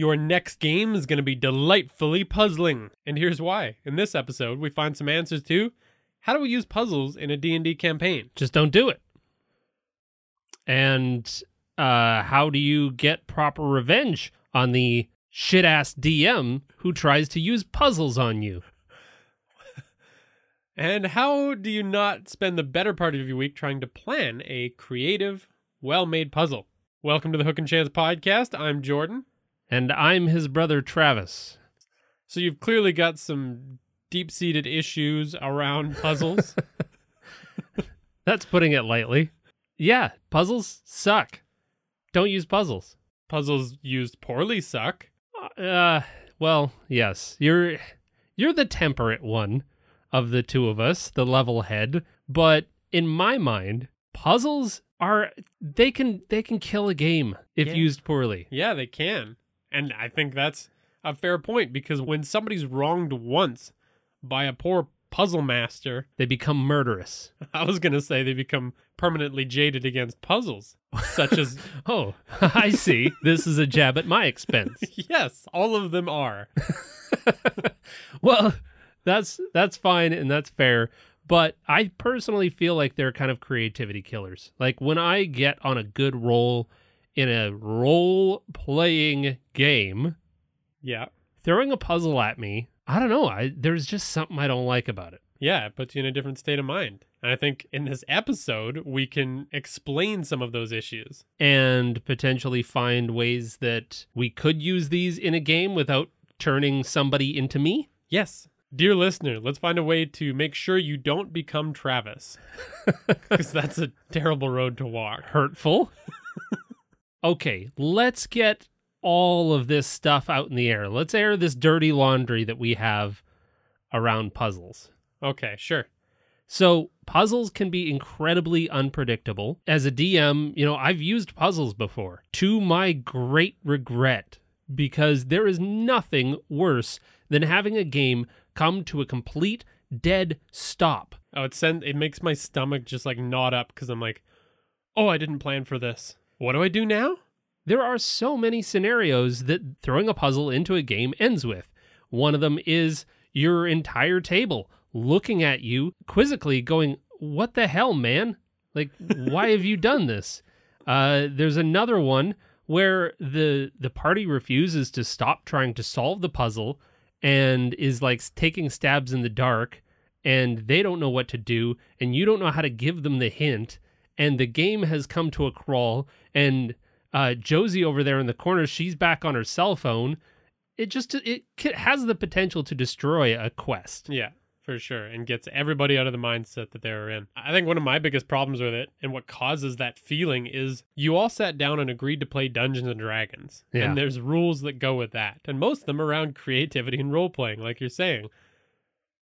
Your next game is going to be delightfully puzzling, and here's why. In this episode, we find some answers to how do we use puzzles in a D&D campaign? Just don't do it. And uh, how do you get proper revenge on the shit ass DM who tries to use puzzles on you? And how do you not spend the better part of your week trying to plan a creative, well-made puzzle? Welcome to the Hook and Chance podcast. I'm Jordan. And I'm his brother Travis. So you've clearly got some deep-seated issues around puzzles. That's putting it lightly. Yeah, puzzles suck. Don't use puzzles. puzzles used poorly suck. Uh, well, yes. You're you're the temperate one of the two of us, the level head, but in my mind, puzzles are they can they can kill a game if Yeah. used poorly. Yeah, they can. And I think that's a fair point because when somebody's wronged once by a poor puzzle master, They become murderous. I was going to say they become permanently jaded against puzzles, such as, Oh, I see. this is a jab at my expense. yes, all of them are. well, that's that's fine and that's fair. But I personally feel like they're kind of creativity killers. Like when I get on a good roll in a role playing game, Yeah. throwing a puzzle at me, I don't know. I there's just something I don't like about it. Yeah, it puts you in a different state of mind. And I think in this episode, we can explain some of those issues. And potentially find ways that we could use these in a game without turning somebody into me. Yes. Dear listener, let's find a way to make sure you don't become Travis. Because that's a terrible road to walk. hurtful. okay, let's get all of this stuff out in the air. Let's air this dirty laundry that we have around puzzles. Okay, sure. So, puzzles can be incredibly unpredictable. As a DM, you know, I've used puzzles before to my great regret because there is nothing worse than having a game come to a complete dead stop. Oh, it send it makes my stomach just like knot up because I'm like, oh, I didn't plan for this. What do I do now? There are so many scenarios that throwing a puzzle into a game ends with. One of them is your entire table looking at you quizzically, going, What the hell, man? Like, why have you done this? Uh, there's another one where the the party refuses to stop trying to solve the puzzle and is like taking stabs in the dark and they don't know what to do and you don't know how to give them the hint and the game has come to a crawl and uh, Josie over there in the corner, she's back on her cell phone. It just it has the potential to destroy a quest. Yeah, for sure, and gets everybody out of the mindset that they're in. I think one of my biggest problems with it and what causes that feeling is you all sat down and agreed to play Dungeons and Dragons, Yeah. and there's rules that go with that, and most of them around creativity and role playing, like you're saying.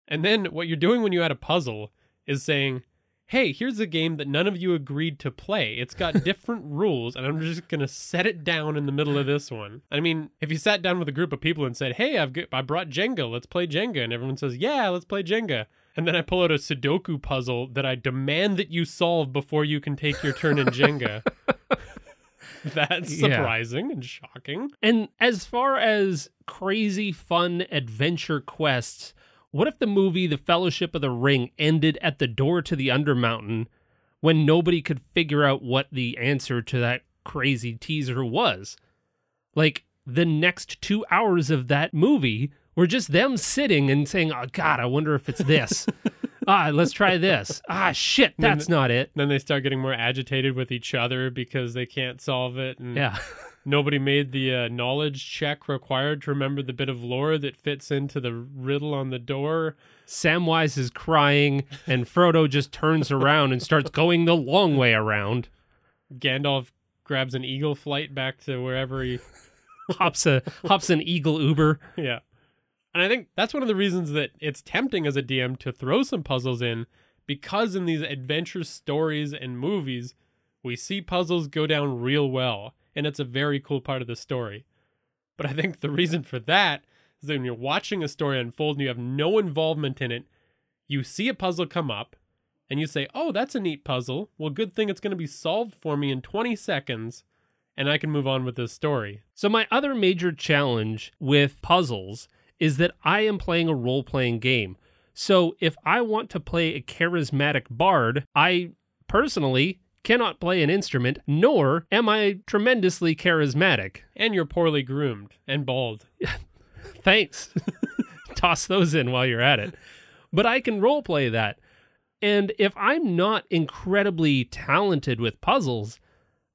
And then what you're doing when you add a puzzle is saying, hey, here's a game that none of you agreed to play. It's got different rules, and I'm just going to set it down in the middle of this one. I mean, if you sat down with a group of people and said, hey, I've got, I brought Jenga, let's play Jenga, and everyone says, yeah, let's play Jenga. And then I pull out a Sudoku puzzle that I demand that you solve before you can take your turn in Jenga. That's Yeah. surprising and shocking. And as far as crazy fun adventure quests, what if the movie The Fellowship of the Ring ended at the door to the Undermountain when nobody could figure out what the answer to that crazy teaser was? Like the next 2 hours of that movie were just them sitting and saying, "Oh god, I wonder if it's this." ah, let's try this. Ah, shit, then- that's not it. Then they start getting more agitated with each other because they can't solve it. And Yeah. Nobody made the uh, knowledge check required to remember the bit of lore that fits into the riddle on the door. Samwise is crying, and Frodo just turns around and starts going the long way around. Gandalf grabs an eagle flight back to wherever he hops a hops an eagle Uber. Yeah. And I think that's one of the reasons that it's tempting as a DM to throw some puzzles in because in these adventure stories and movies, we see puzzles go down real well, and it's a very cool part of the story. But I think the reason for that is that when you're watching a story unfold and you have no involvement in it, you see a puzzle come up and you say, Oh, that's a neat puzzle. Well, good thing it's going to be solved for me in 20 seconds, and I can move on with this story. So my other major challenge with puzzles is that I am playing a role-playing game. So if I want to play a charismatic bard, I personally cannot play an instrument, nor am I tremendously charismatic. And you're poorly groomed and bald. Thanks. Toss those in while you're at it. But I can roleplay that. And if I'm not incredibly talented with puzzles,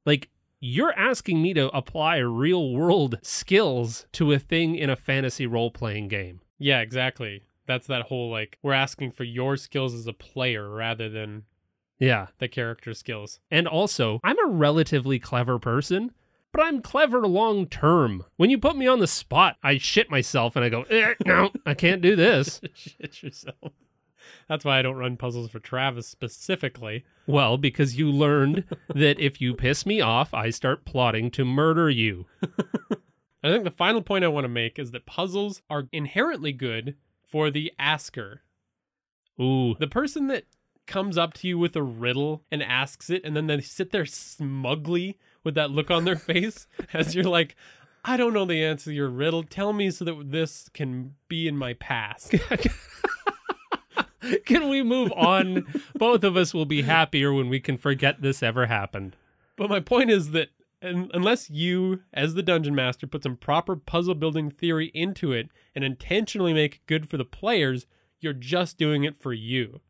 like you're asking me to apply real world skills to a thing in a fantasy role playing game. Yeah, exactly. That's that whole like, we're asking for your skills as a player rather than Yeah. the character skills. And also, I'm a relatively clever person, but I'm clever long term. When you put me on the spot, I shit myself and I go, eh, no, I can't do this. Shit yourself. That's why I don't run puzzles for Travis specifically. Well, because you learned that if you piss me off, I start plotting to murder you. I think the final point I want to make is that puzzles are inherently good for the asker. Ooh, The person that comes up to you with a riddle and asks it, and then they sit there smugly with that look on their face as you're like, I don't know the answer to your riddle. Tell me so that this can be in my past. can we move on? Both of us will be happier when we can forget this ever happened. But my point is that un- unless you, as the dungeon master, put some proper puzzle building theory into it and intentionally make it good for the players, you're just doing it for you.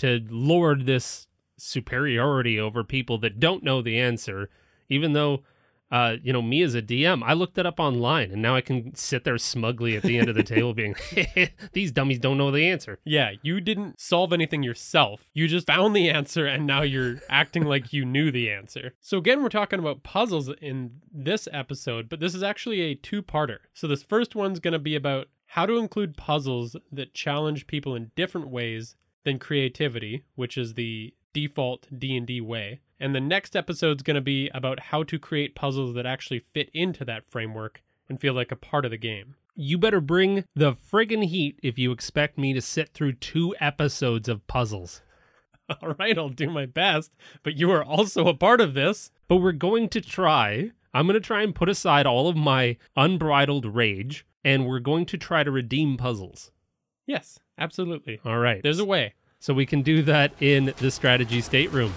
To lord this superiority over people that don't know the answer, even though, uh, you know, me as a DM, I looked it up online and now I can sit there smugly at the end of the table being, these dummies don't know the answer. Yeah, you didn't solve anything yourself. You just found the answer and now you're acting like you knew the answer. So, again, we're talking about puzzles in this episode, but this is actually a two parter. So, this first one's going to be about how to include puzzles that challenge people in different ways than creativity, which is the default D&D way. And the next episode's going to be about how to create puzzles that actually fit into that framework and feel like a part of the game. You better bring the friggin' heat if you expect me to sit through two episodes of puzzles. All right, I'll do my best, but you are also a part of this. But we're going to try. I'm going to try and put aside all of my unbridled rage, and we're going to try to redeem puzzles. Yes, absolutely. All right. There's a way. So we can do that in the strategy stateroom.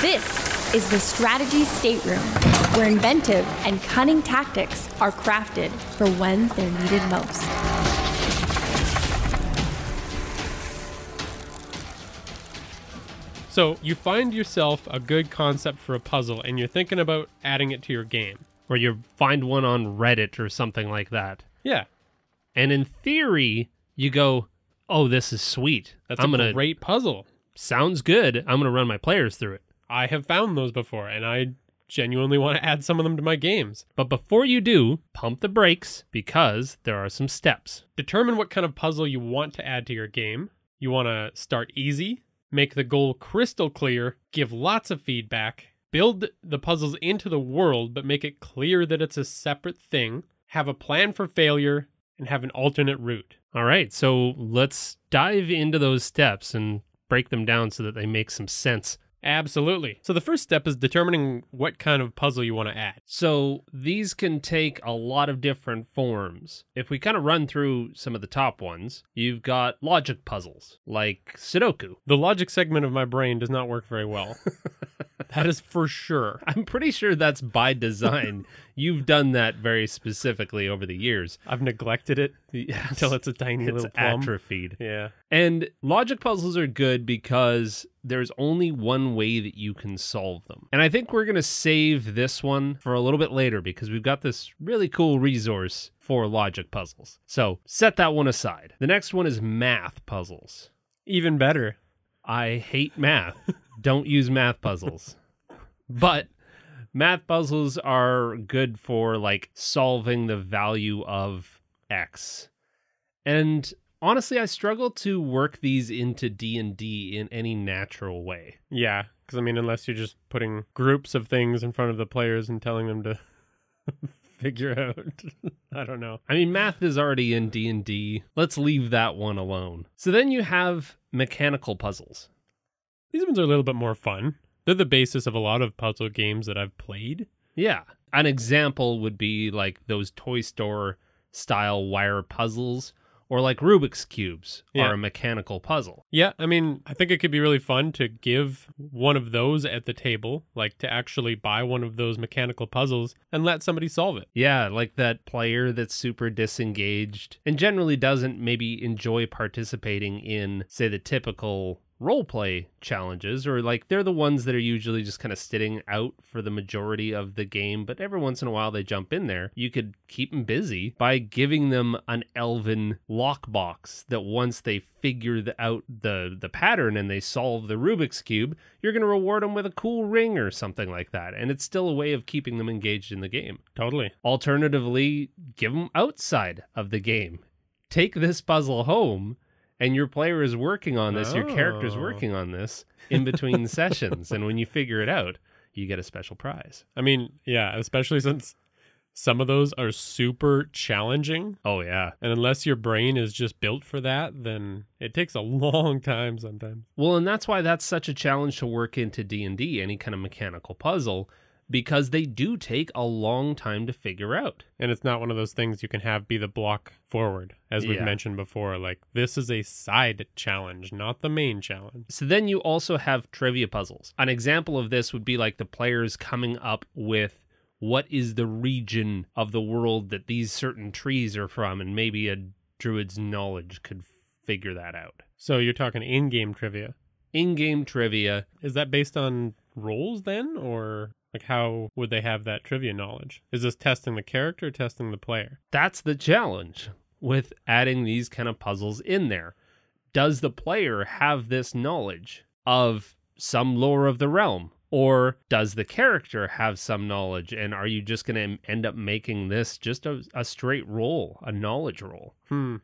This is the Strategy Stateroom, where inventive and cunning tactics are crafted for when they're needed most. So you find yourself a good concept for a puzzle and you're thinking about adding it to your game. Or you find one on Reddit or something like that. Yeah, And in theory, you go, oh, this is sweet. that's I'm a gonna great puzzle. sounds good. I'm gonna run my players through it. I have found those before and I genuinely want to add some of them to my games. But before you do, pump the brakes because there are some steps. Determine what kind of puzzle you want to add to your game. You want to start easy, make the goal crystal clear, give lots of feedback, build the puzzles into the world, but make it clear that it's a separate thing, have a plan for failure, and have an alternate route. All right, so let's dive into those steps and break them down so that they make some sense. Absolutely. So the first step is determining what kind of puzzle you want to add. So these can take a lot of different forms. If we kind of run through some of the top ones, you've got logic puzzles like Sudoku. The logic segment of my brain does not work very well. that is for sure. I'm pretty sure that's by design. You've done that very specifically over the years. I've neglected it Yes. until it's a tiny It's little plum. atrophied. Yeah. And logic puzzles are good because there's only one way that you can solve them. And I think we're going to save this one for a little bit later because we've got this really cool resource for logic puzzles. So set that one aside. The next one is math puzzles. Even better. I hate math. Don't use math puzzles. But Math puzzles are good for like solving the value of X. And honestly, I struggle to work these into D&D in any natural way. Yeah, because I mean, unless you're just putting groups of things in front of the players and telling them to figure out, I don't know. I mean, math is already in D&D. Let's leave that one alone. So then you have mechanical puzzles. These ones are a little bit more fun. They're the basis of a lot of puzzle games that I've played. Yeah. An example would be like those toy store style wire puzzles or like Rubik's cubes Yeah. are a mechanical puzzle. Yeah, I mean, I think it could be really fun to give one of those at the table, like to actually buy one of those mechanical puzzles and let somebody solve it. Yeah, like that player that's super disengaged and generally doesn't maybe enjoy participating in, say, the typical role play challenges, or like they're the ones that are usually just kind of sitting out for the majority of the game, but every once in a while they jump in there. You could keep them busy by giving them an elven lockbox that once they figure the, out the the pattern and they solve the Rubik's cube, you're going to reward them with a cool ring or something like that, and it's still a way of keeping them engaged in the game. Totally. Alternatively, give them outside of the game. Take this puzzle home, and your player is working on this, your character is oh. working on this in between sessions. And when you figure it out, you get a special prize. I mean, yeah, especially since some of those are super challenging. Oh, yeah. And unless your brain is just built for that, then it takes a long time sometimes. Well, and that's why that's such a challenge to work into D&D, any kind of mechanical puzzle, because they do take a long time to figure out. And it's not one of those things you can have be the block forward, as we've Yeah. mentioned before. Like, this is a side challenge, not the main challenge. So then you also have trivia puzzles. An example of this would be like the players coming up with what is the region of the world that these certain trees are from, and maybe a druid's knowledge could figure that out. So you're talking in game trivia. In game trivia, Is that based on roles then? Or like how would they have that trivia knowledge? Is this testing the character or testing the player? that's the challenge with adding these kind of puzzles in there. Does the player have this knowledge of some lore of the realm? Or does the character have some knowledge? And are you just going to end up making this just a, a straight roll, a knowledge roll? Hmm.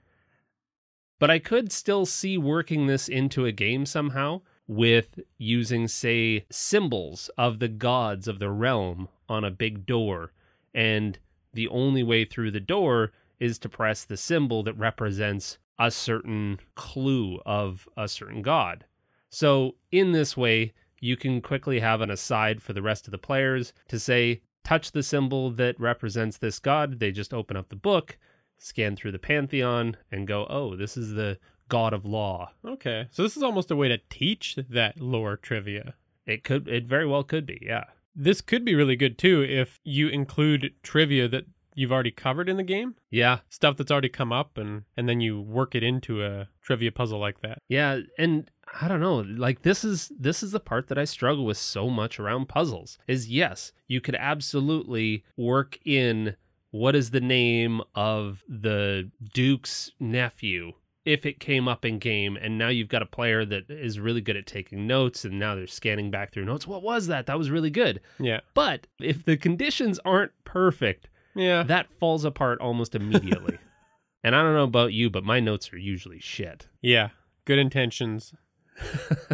But I could still see working this into a game somehow with using, say, symbols of the gods of the realm on a big door. And the only way through the door is to press the symbol that represents a certain clue of a certain god. So, in this way, you can quickly have an aside for the rest of the players to say, touch the symbol that represents this god. They just open up the book, scan through the pantheon, and go, oh, this is the god of law. Okay. So this is almost a way to teach that lore trivia. It could, it very well could be, yeah. This could be really good too if you include trivia that you've already covered in the game, Yeah, stuff that's already come up and and then you work it into a trivia puzzle like that. Yeah, and I don't know, like this is this is the part that I struggle with so much around puzzles. Is yes, you could absolutely work in what is the name of the duke's nephew if it came up in game and now you've got a player that is really good at taking notes and now they're scanning back through notes. What was that? That was really good. Yeah. But if the conditions aren't perfect, Yeah. that falls apart almost immediately. and I don't know about you, but my notes are usually shit. yeah. Good intentions,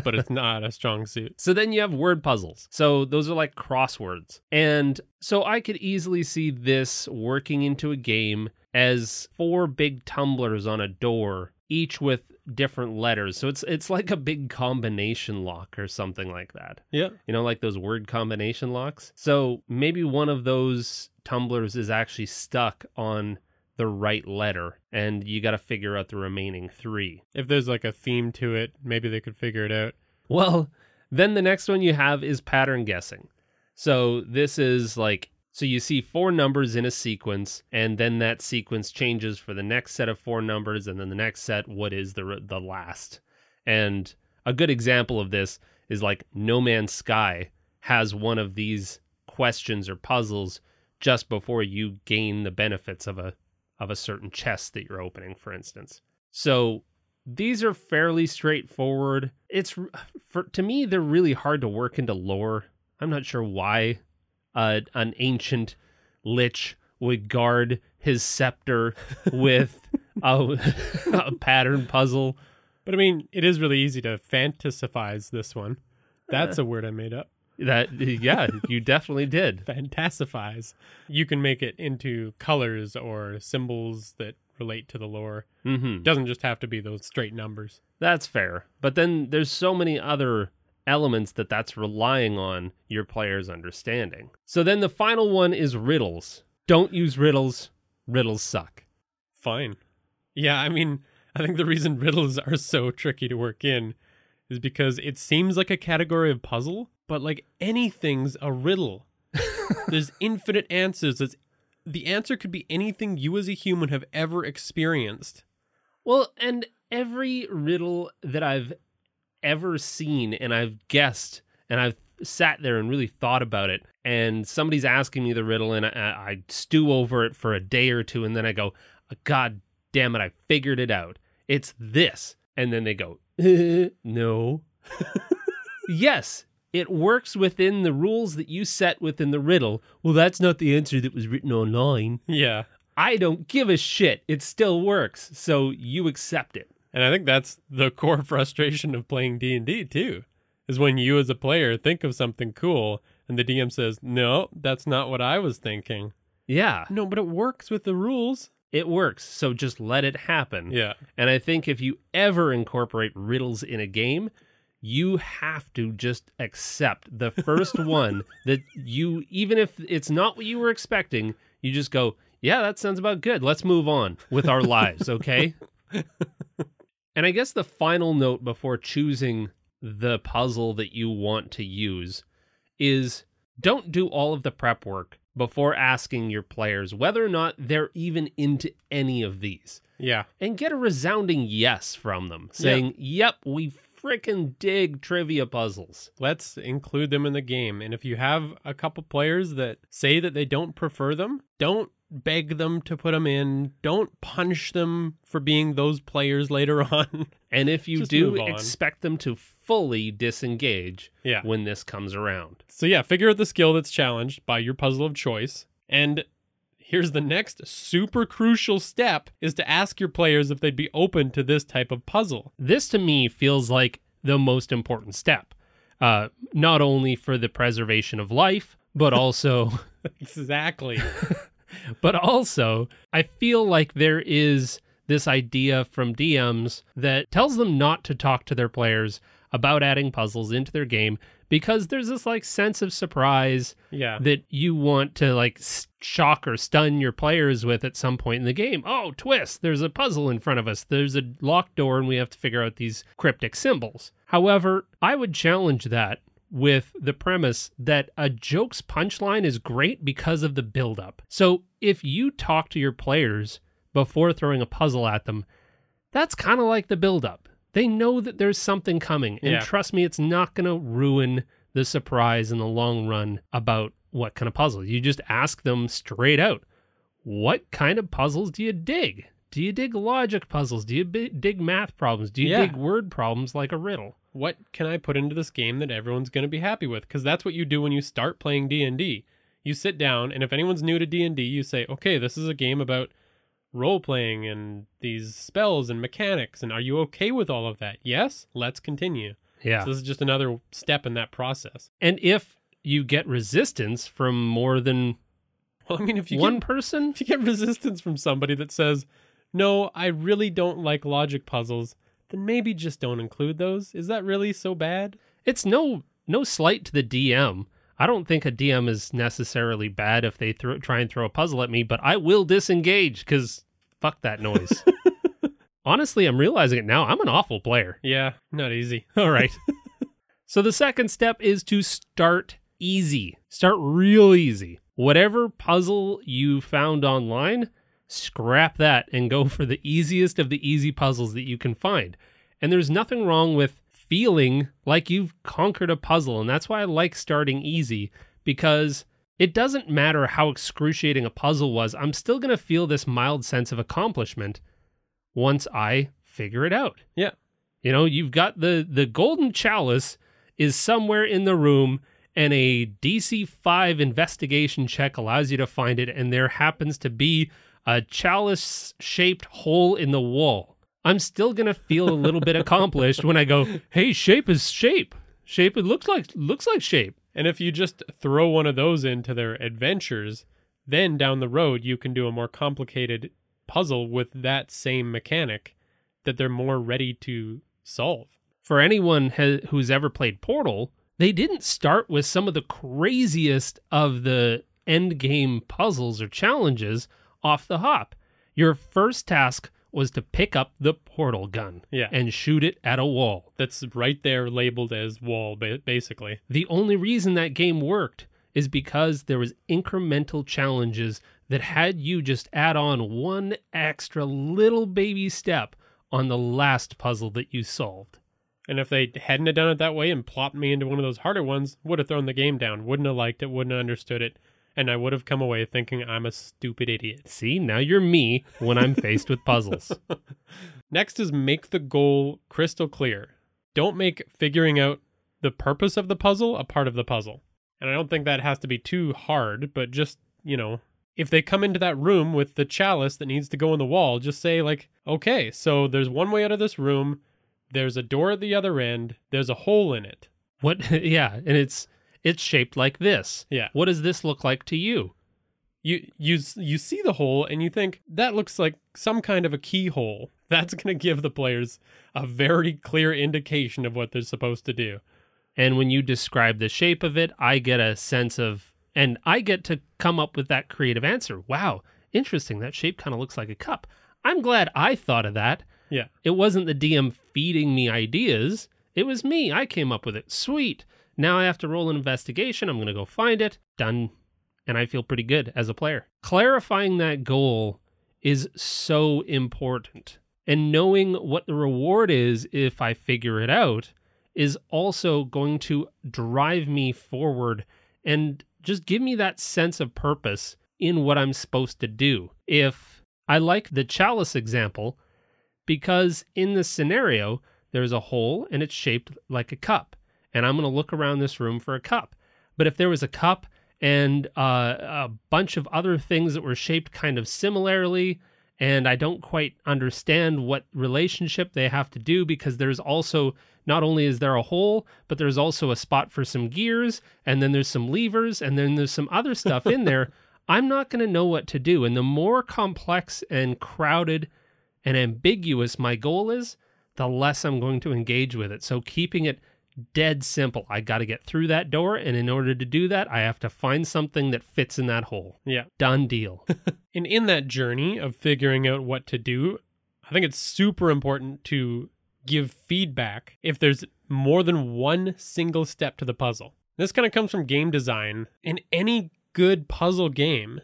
but it's not a strong suit. So then you have word puzzles. So those are like crosswords. And so I could easily see this working into a game as four big tumblers on a door, each with different letters. So it's it's like a big combination lock or something like that. Yeah. You know, like those word combination locks. So maybe one of those tumblers is actually stuck on the right letter and you got to figure out the remaining 3. If there's like a theme to it, maybe they could figure it out. Well, then the next one you have is pattern guessing. So this is like so you see four numbers in a sequence and then that sequence changes for the next set of four numbers and then the next set what is the the last. And a good example of this is like No Man's Sky has one of these questions or puzzles just before you gain the benefits of a of a certain chest that you're opening for instance. So these are fairly straightforward. It's for to me they're really hard to work into lore. I'm not sure why uh, an ancient lich would guard his scepter with a, a pattern puzzle. But I mean, it is really easy to fantasize this one. That's a word I made up. That yeah, you definitely did. Fantasize. You can make it into colors or symbols that relate to the lore. hmm It doesn't just have to be those straight numbers. That's fair. But then there's so many other elements that that's relying on your player's understanding. So then the final one is riddles. Don't use riddles. Riddles suck. Fine. Yeah, I mean, I think the reason riddles are so tricky to work in is because it seems like a category of puzzle, but like anything's a riddle. There's infinite answers. It's, the answer could be anything you as a human have ever experienced. Well, and every riddle that I've ever seen and I've guessed and I've sat there and really thought about it and somebody's asking me the riddle and I, I stew over it for a day or two and then I go, uh, God damn it, I figured it out. It's this. And then they go, no. yes, it works within the rules that you set within the riddle. Well, that's not the answer that was written online. Yeah. I don't give a shit. It still works. So you accept it. And I think that's the core frustration of playing D&D too. Is when you as a player think of something cool and the DM says, "No, that's not what I was thinking." Yeah, No, but it works with the rules. it works. So just let it happen. Yeah. And I think if you ever incorporate riddles in a game, you have to just accept the first one that you, even if it's not what you were expecting, you just go, yeah, that sounds about good. Let's move on with our lives, okay? and I guess the final note before choosing the puzzle that you want to use is don't do all of the prep work before asking your players whether or not they're even into any of these Yeah. and get a resounding yes from them saying, Yep, we frickin' dig trivia puzzles. Let's include them in the game. And if you have a couple players that say that they don't prefer them, don't beg them to put them in. Don't punish them for being those players later on. And if you Just do, expect them to fully disengage yeah. when this comes around. So yeah, figure out the skill that's challenged by your puzzle of choice. And here's the next super crucial step is to ask your players if they'd be open to this type of puzzle. This to me feels like the most important step, uh, not only for the preservation of life, but also. Exactly. but also I feel like there is this idea from DMs that tells them not to talk to their players about adding puzzles into their game because there's this like sense of surprise yeah. that you want to like shock or stun your players with at some point in the game. Oh, twist, there's a puzzle in front of us. There's a locked door and we have to figure out these cryptic symbols. However, I would challenge that with the premise that a joke's punchline is great because of the buildup. So if you talk to your players before throwing a puzzle at them, that's kind of like the buildup. They know that there's something coming, and Yeah. trust me, it's not going to ruin the surprise in the long run about what kind of puzzle. You just ask them straight out, what kind of puzzles do you dig? Do you dig logic puzzles? Do you bi- dig math problems? Do you Yeah. dig word problems like a riddle? What can I put into this game that everyone's going to be happy with? Because that's what you do when you start playing D and D. You sit down, and if anyone's new to D and D, you say, "Okay, this is a game about role playing and these spells and mechanics. And are you okay with all of that? Yes. Let's continue." Yeah. So this is just another step in that process. And if you get resistance from more than Well, I mean, if you one get, person, if you get resistance from somebody that says, "No, I really don't like logic puzzles," then maybe just don't include those. Is that really so bad? it's no no slight to the DM. I don't think a DM is necessarily bad if they throw, try and throw a puzzle at me, but I will disengage because fuck that noise. Honestly, I'm realizing it now. I'm an awful player. Yeah, not easy. All right. so the second step is to start easy. Start real easy. Whatever puzzle you found online, scrap that and go for the easiest of the easy puzzles that you can find. And there's nothing wrong with feeling like you've conquered a puzzle. And that's why I like starting easy because it doesn't matter how excruciating a puzzle was, I'm still going to feel this mild sense of accomplishment once I figure it out. Yeah. You know, you've got the the golden chalice is somewhere in the room and a DC 5 investigation check allows you to find it, and there happens to be a chalice shaped hole in the wall. I'm still gonna feel a little bit accomplished when I go, "Hey, shape is shape. Shape it looks like looks like shape." And if you just throw one of those into their adventures, then down the road you can do a more complicated puzzle with that same mechanic that they're more ready to solve. For anyone ha- who's ever played Portal, they didn't start with some of the craziest of the end game puzzles or challenges off the hop. Your first task was to pick up the portal gun Yeah. and shoot it at a wall. That's right there labeled as wall basically. The only reason that game worked is because there was incremental challenges that had you just add on one extra little baby step on the last puzzle that you solved. And if they hadn't have done it that way and plopped me into one of those harder ones, would have thrown the game down, wouldn't have liked it, wouldn't have understood it, and I would have come away thinking I'm a stupid idiot. See, now you're me when I'm faced with puzzles. Next is make the goal crystal clear. Don't make figuring out the purpose of the puzzle a part of the puzzle. And I don't think that has to be too hard, but just, you know, if they come into that room with the chalice that needs to go in the wall, just say, like, okay, so there's one way out of this room, there's a door at the other end, there's a hole in it. What yeah, and it's it's shaped like this. Yeah. What does this look like to you? You you you see the hole and you think that looks like some kind of a keyhole. That's going to give the players a very clear indication of what they're supposed to do. And when you describe the shape of it, I get a sense of and I get to come up with that creative answer. Wow, interesting. That shape kind of looks like a cup. I'm glad I thought of that. Yeah. It wasn't the DM feeding me ideas. It was me. I came up with it. Sweet. Now I have to roll an investigation. I'm going to go find it. Done. And I feel pretty good as a player. Clarifying that goal is so important. And knowing what the reward is if I figure it out is also going to drive me forward and just give me that sense of purpose in what I'm supposed to do. If I like the chalice example, because in this scenario, there's a hole and it's shaped like a cup. And I'm going to look around this room for a cup. But if there was a cup and uh, a bunch of other things that were shaped kind of similarly, and I don't quite understand what relationship they have to do because there's also not only is there a hole, but there's also a spot for some gears, and then there's some levers, and then there's some other stuff in there. I'm not going to know what to do. And the more complex and crowded and ambiguous my goal is, the less I'm going to engage with it. So keeping it dead simple. I got to get through that door, and in order to do that, I have to find something that fits in that hole. Yeah. Done deal. And in that journey of figuring out what to do, I think it's super important to give feedback if there's more than one single step to the puzzle. This kind of comes from game design. In any good puzzle game,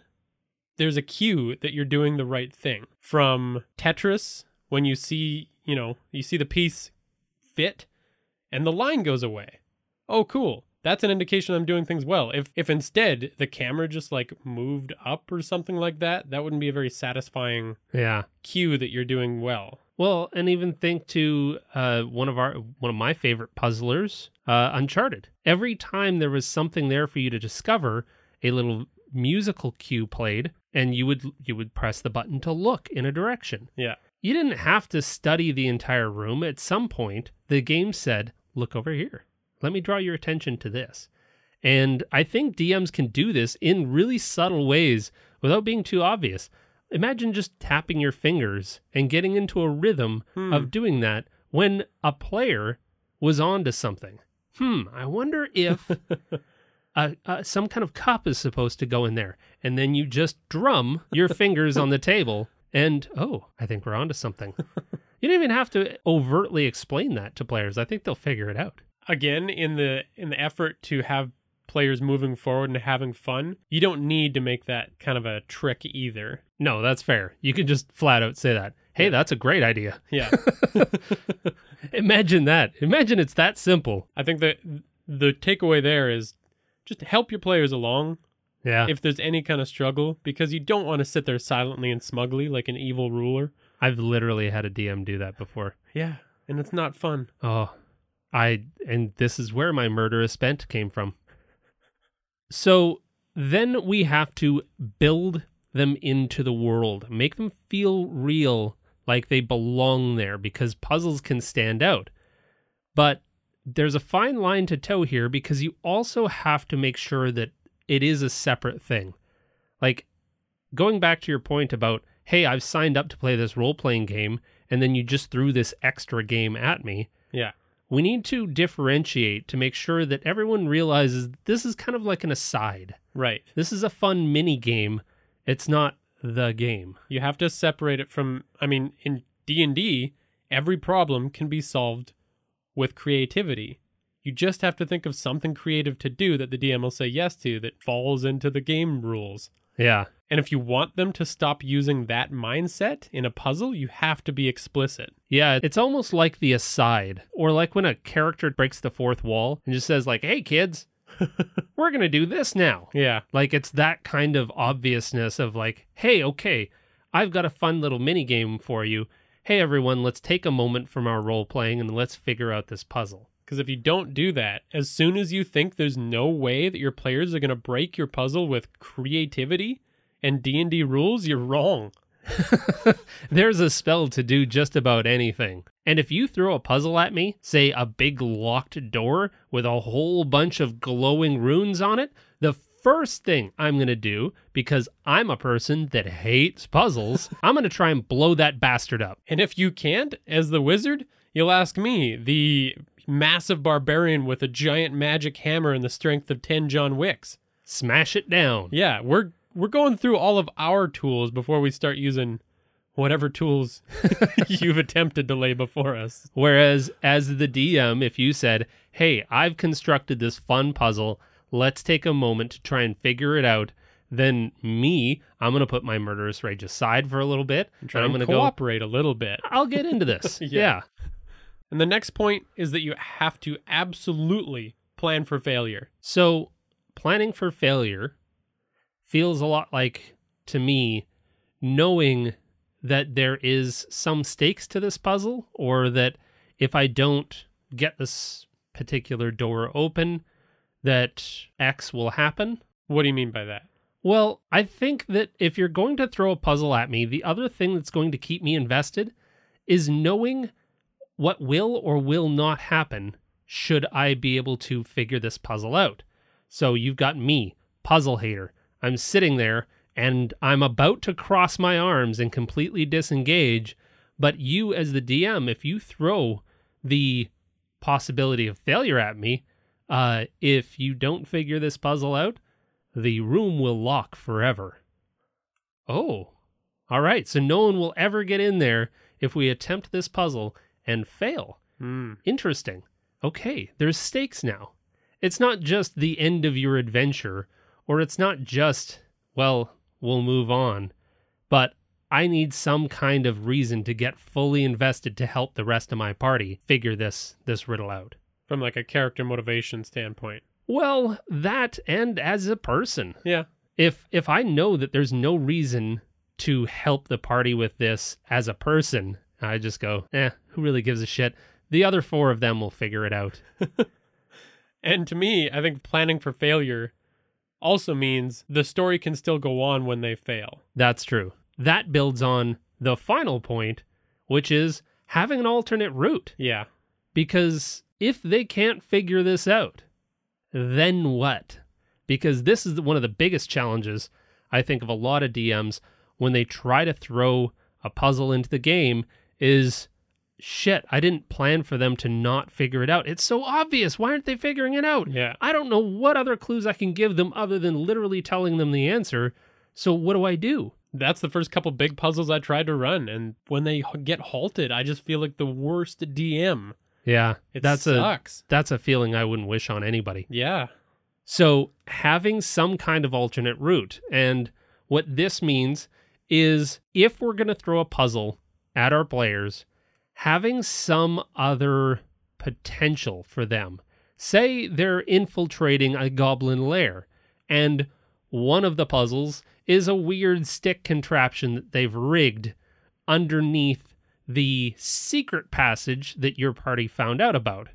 there's a cue that you're doing the right thing. From Tetris, when you see, you know, you see the piece fit and the line goes away. Oh, cool. That's an indication I'm doing things well. If if instead the camera just like moved up or something like that, that wouldn't be a very satisfying yeah. cue that you're doing well. Well, and even think to uh, one of our one of my favorite puzzlers, uh, Uncharted. Every time there was something there for you to discover, a little musical cue played, and you would you would press the button to look in a direction. Yeah. You didn't have to study the entire room. At some point, the game said, "Look over here. Let me draw your attention to this." And I think DMs can do this in really subtle ways without being too obvious. Imagine just tapping your fingers and getting into a rhythm Hmm. of doing that when a player was on to something. Hmm, I wonder if uh, uh, some kind of cup is supposed to go in there. And then you just drum your fingers on the table, and oh, I think we're onto something. you don't even have to overtly explain that to players. I think they'll figure it out. Again, in the in the effort to have players moving forward and having fun, you don't need to make that kind of a trick either. No, that's fair. You can just flat out say that. Hey, that's a great idea. Yeah. Imagine that. Imagine it's that simple. I think that the takeaway there is just help your players along Yeah. if there's any kind of struggle because you don't want to sit there silently and smugly like an evil ruler. I've literally had a DM do that before. Yeah, and it's not fun. Oh, I and this is where my murderous spent came from. So then we have to build them into the world, make them feel real, like they belong there, because puzzles can stand out. But there's a fine line to toe here because you also have to make sure that it is a separate thing. Like going back to your point about, hey, I've signed up to play this role playing game, and then you just threw this extra game at me. Yeah. We need to differentiate to make sure that everyone realizes this is kind of like an aside. Right. This is a fun mini game. It's not the game. You have to separate it from I mean in D&D every problem can be solved with creativity. You just have to think of something creative to do that the DM will say yes to that falls into the game rules. Yeah. And if you want them to stop using that mindset in a puzzle, you have to be explicit. Yeah, it's almost like the aside, or like when a character breaks the fourth wall and just says, like, hey, kids, we're going to do this now. Yeah. Like, it's that kind of obviousness of, like, hey, okay, I've got a fun little mini game for you. Hey, everyone, let's take a moment from our role playing and let's figure out this puzzle. Because if you don't do that, as soon as you think there's no way that your players are going to break your puzzle with creativity and D&D rules, you're wrong. There's a spell to do just about anything. And if you throw a puzzle at me, say a big locked door with a whole bunch of glowing runes on it, the first thing I'm going to do, because I'm a person that hates puzzles, I'm going to try and blow that bastard up. And if you can't, as the wizard, you'll ask me, the massive barbarian with a giant magic hammer and the strength of 10 John Wicks. Smash it down. Yeah, we're we're going through all of our tools before we start using whatever tools you've attempted to lay before us. Whereas, as the DM, if you said, Hey, I've constructed this fun puzzle, let's take a moment to try and figure it out, then me, I'm going to put my murderous rage aside for a little bit. Try and I'm going to go, cooperate a little bit. I'll get into this. Yeah. yeah. And the next point is that you have to absolutely plan for failure. So, planning for failure feels a lot like, to me, knowing that there is some stakes to this puzzle, or that if I don't get this particular door open, that X will happen. What do you mean by that? Well, I think that if you're going to throw a puzzle at me, the other thing that's going to keep me invested is knowing what will or will not happen should I be able to figure this puzzle out. So you've got me, puzzle hater. I'm sitting there and I'm about to cross my arms and completely disengage. But you, as the DM, if you throw the possibility of failure at me, uh, if you don't figure this puzzle out, the room will lock forever. Oh, all right. So no one will ever get in there if we attempt this puzzle and fail. Hmm. Interesting. Okay, there's stakes now. It's not just the end of your adventure, or it's not just, well, we'll move on, but I need some kind of reason to get fully invested to help the rest of my party figure this this riddle out. From like a character motivation standpoint. Well, that and as a person. Yeah. If if I know that there's no reason to help the party with this as a person, I just go, eh, who really gives a shit? The other four of them will figure it out. And to me, I think planning for failure also means the story can still go on when they fail. That's true. That builds on the final point, which is having an alternate route. Yeah. Because if they can't figure this out, then what? Because this is one of the biggest challenges, I think, of a lot of DMs when they try to throw a puzzle into the game is shit, I didn't plan for them to not figure it out. It's so obvious. Why aren't they figuring it out? Yeah. I don't know what other clues I can give them other than literally telling them the answer. So what do I do? That's the first couple big puzzles I tried to run. And when they get halted, I just feel like the worst DM. Yeah, It that's sucks. a that's a feeling I wouldn't wish on anybody. Yeah. So, having some kind of alternate route. And what this means is if we're going to throw a puzzle at our players, having some other potential for them. Say they're infiltrating a goblin lair, and one of the puzzles is a weird stick contraption that they've rigged underneath the secret passage that your party found out about.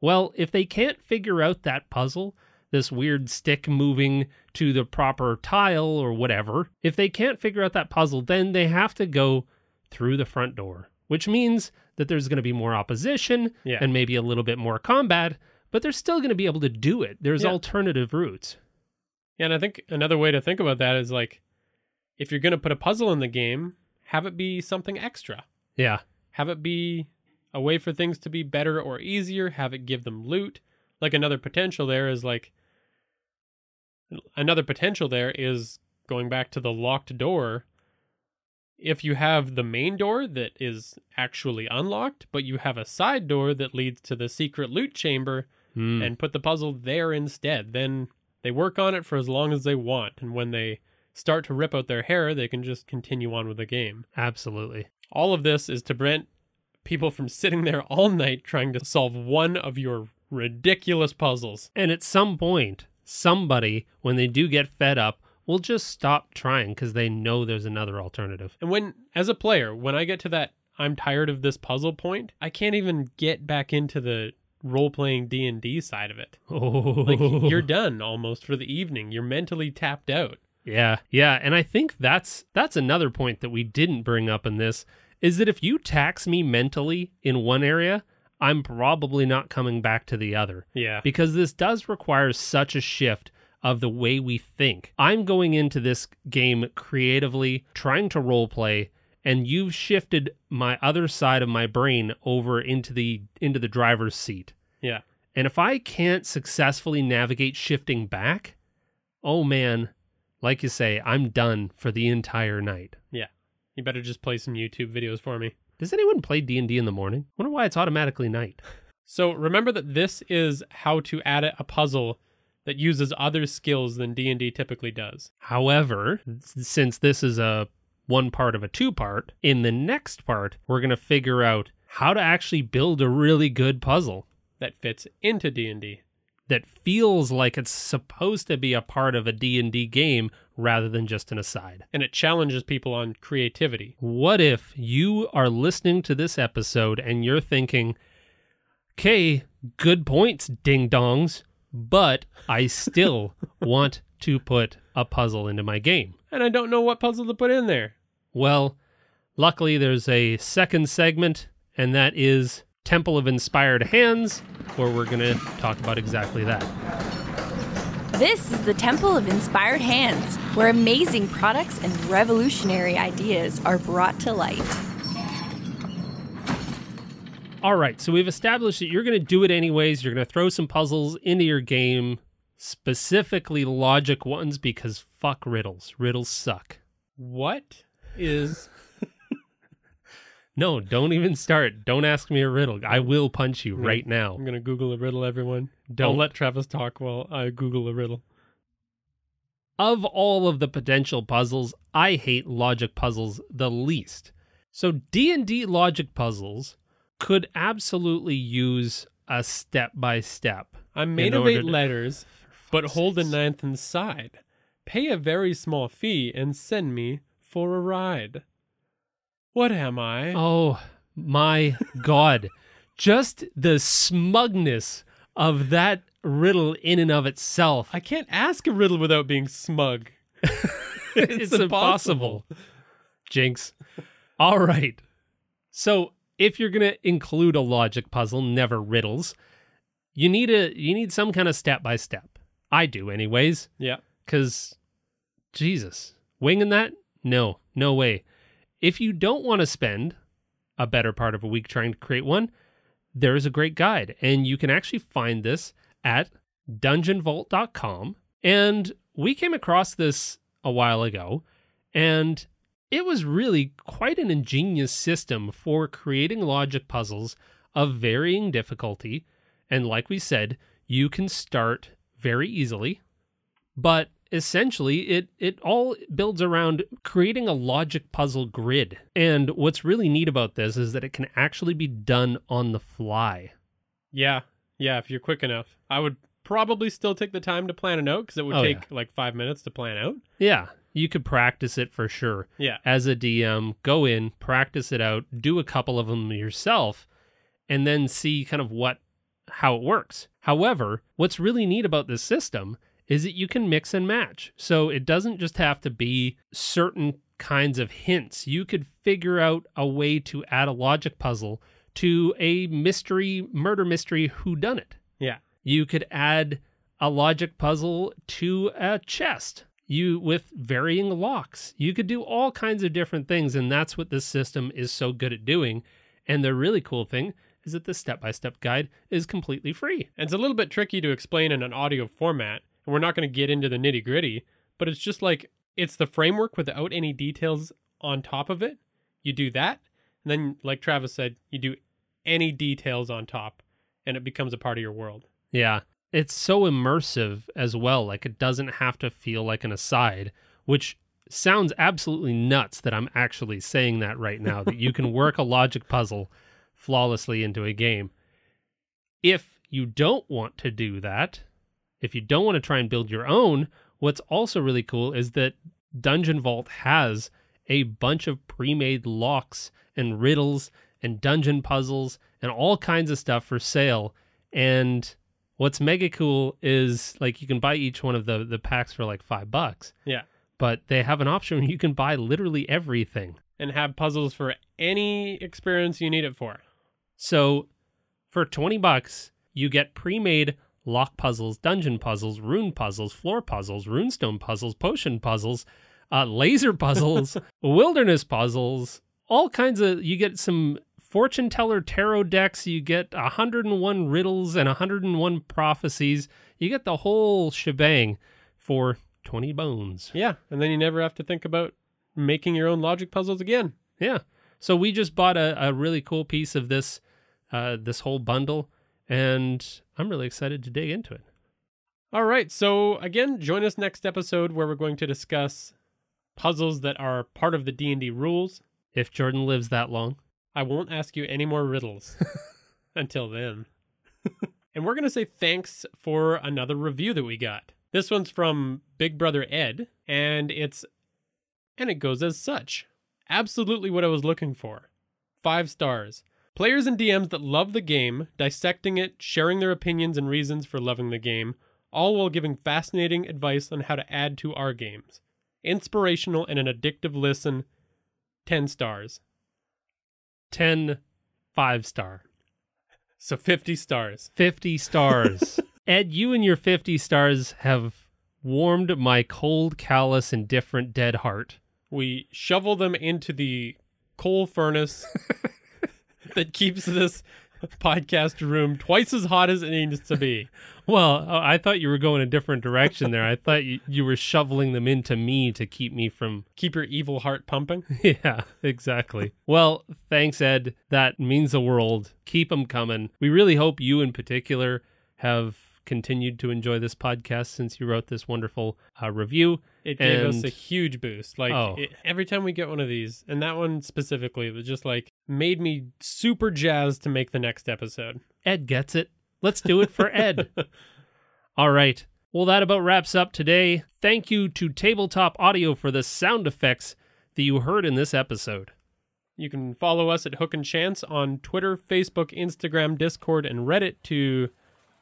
Well, if they can't figure out that puzzle, this weird stick moving to the proper tile or whatever. If they can't figure out that puzzle, then they have to go through the front door, which means that there's going to be more opposition Yeah. and maybe a little bit more combat, but they're still going to be able to do it. There's Yeah. alternative routes. Yeah, and I think another way to think about that is like if you're going to put a puzzle in the game, have it be something extra. Yeah. Have it be a way for things to be better or easier, have it give them loot. Like another potential there is like another potential there is going back to the locked door. If you have the main door that is actually unlocked, but you have a side door that leads to the secret loot chamber, Hmm. and put the puzzle there instead. Then they work on it for as long as they want, and when they start to rip out their hair, they can just continue on with the game. Absolutely. All of this is to prevent people from sitting there all night trying to solve one of your ridiculous puzzles. And at some point, somebody, when they do get fed up, will just stop trying because they know there's another alternative. And when, as a player, when I get to that I'm tired of this puzzle point, I can't even get back into the role-playing D&D side of it. Oh, Like you're done almost for the evening. You're mentally tapped out. Yeah, yeah, and I think that's that's another point that we didn't bring up in this is that if you tax me mentally in one area, I'm probably not coming back to the other Yeah. because this does require such a shift of the way we think. I'm going into this game creatively, trying to role play, and you've shifted my other side of my brain over into the into the driver's seat. Yeah. And if I can't successfully navigate shifting back, oh man, like you say, I'm done for the entire night. Yeah. You better just play some YouTube videos for me. Does anyone play D&D in the morning? Wonder why it's automatically night. So remember that this is how to add a puzzle that uses other skills than D&D typically does. However, since this is a one part of a two part, in the next part, we're going to figure out how to actually build a really good puzzle That fits into D&D. that feels like it's supposed to be a part of a D&D game rather than just an aside. And it challenges people on creativity. What if you are listening to this episode and you're thinking, okay, good points, ding dongs, but I still want to put a puzzle into my game? And I don't know what puzzle to put in there. Well, luckily there's a second segment, and that is Temple of Inspired Hands, where we're going to talk about exactly that. This is the Temple of Inspired Hands, where amazing products and revolutionary ideas are brought to light. All right, so we've established that you're going to do it anyways. You're going to throw some puzzles into your game, specifically logic ones, because fuck riddles. Riddles suck. What is No, don't even start. Don't ask me a riddle. I will punch you right now. I'm going to Google a riddle everyone. Don't. Don't let Travis talk while I Google a riddle. Of all of the potential puzzles, I hate logic puzzles the least. So D&D logic puzzles could absolutely use a step by step. I'm made of eight to- letters, but hold a ninth inside. Pay a very small fee and send me for a ride. What am I? Oh my god. Just the smugness of that riddle in and of itself. I can't ask a riddle without being smug. it's, impossible. Jinx. All right. So if you're gonna include a logic puzzle, never riddles, you need a you need some kind of step by step. I do, anyways, Yeah. because Jesus, winging that? No, no way. If you don't want to spend a better part of a week trying to create one, there is a great guide, and you can actually find this at dungeonvault.com. And we came across this a while ago, and it was really quite an ingenious system for creating logic puzzles of varying difficulty. And like we said, you can start very easily, but essentially it it all builds around creating a logic puzzle grid. And what's really neat about this is that it can actually be done on the fly. Yeah. Yeah, if you're quick enough. I would probably still take the time to plan it out because it would Oh, take yeah. like five minutes to plan out. Yeah, you could practice it for sure. Yeah. As a DM, go in, practice it out, do a couple of them yourself, and then see kind of what how it works. However, what's really neat about this system is that you can mix and match. So it doesn't just have to be certain kinds of hints. You could figure out a way to add a logic puzzle to a mystery, murder mystery who whodunit. Yeah. You could add a logic puzzle to a chest. You with varying locks. You could do all kinds of different things, and that's what this system is so good at doing. And the really cool thing is that the step-by-step guide is completely free. And it's a little bit tricky to explain in an audio format, and we're not going to get into the nitty gritty, but it's just like it's the framework without any details on top of it. You do that, and then, like Travis said, you do any details on top, and it becomes a part of your world. Yeah. It's so immersive as well. Like it doesn't have to feel like an aside, which sounds absolutely nuts that I'm actually saying that right now that you can work a logic puzzle flawlessly into a game. If you don't want to do that, if you don't want to try and build your own, what's also really cool is that Dungeon Vault has a bunch of pre made locks and riddles and dungeon puzzles and all kinds of stuff for sale. And what's mega cool is like you can buy each one of the, the packs for like five bucks, Yeah. but they have an option where you can buy literally everything. And have puzzles for any experience you need it for. So for 20 bucks, you get pre-made lock puzzles, dungeon puzzles, rune puzzles, floor puzzles, runestone puzzles, potion puzzles, uh, laser puzzles, wilderness puzzles, all kinds of you get some fortune teller tarot decks, you get 101 riddles and 101 prophecies. You get the whole shebang for 20 bones. Yeah. And then you never have to think about making your own logic puzzles again. Yeah. So we just bought a, a really cool piece of this uh, this whole bundle, and I'm really excited to dig into it. All right. So again, join us next episode where we're going to discuss puzzles that are part of the D&D rules. If Jordan lives that long. I won't ask you any more riddles until then. and we're going to say thanks for another review that we got. This one's from Big Brother Ed, and it's and it goes as such. Absolutely what I was looking for. 5 stars. Players and DMs that love the game, dissecting it, sharing their opinions and reasons for loving the game, all while giving fascinating advice on how to add to our games. Inspirational and an addictive listen. 10 stars. 10 five star. So 50 stars. 50 stars. Ed, you and your 50 stars have warmed my cold, callous, indifferent dead heart. We shovel them into the coal furnace that keeps this podcast room twice as hot as it needs to be. Well, oh, I thought you were going a different direction there. I thought you, you were shoveling them into me to keep me from. Keep your evil heart pumping. Yeah, exactly. well, thanks, Ed. That means the world. Keep them coming. We really hope you, in particular, have continued to enjoy this podcast since you wrote this wonderful uh, review. It gave us a huge boost. Like Oh. it, every time we get one of these, and that one specifically, it was just like made me super jazzed to make the next episode. Ed gets it. Let's do it for Ed. All right. Well, that about wraps up today. Thank you to Tabletop Audio for the sound effects that you heard in this episode. You can follow us at Hook and Chance on Twitter, Facebook, Instagram, Discord, and Reddit to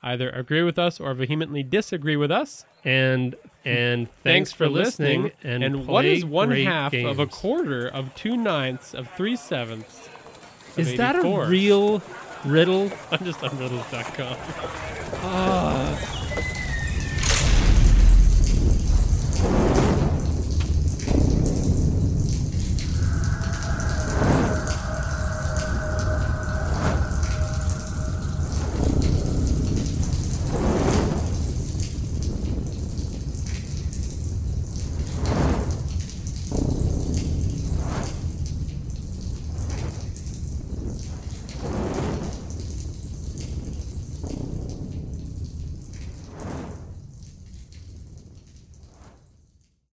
either agree with us or vehemently disagree with us. And and thanks, for listening. And, what is one half of a quarter of two ninths of three sevenths? of Is that a real riddle? I'm just on riddles.com. Ah.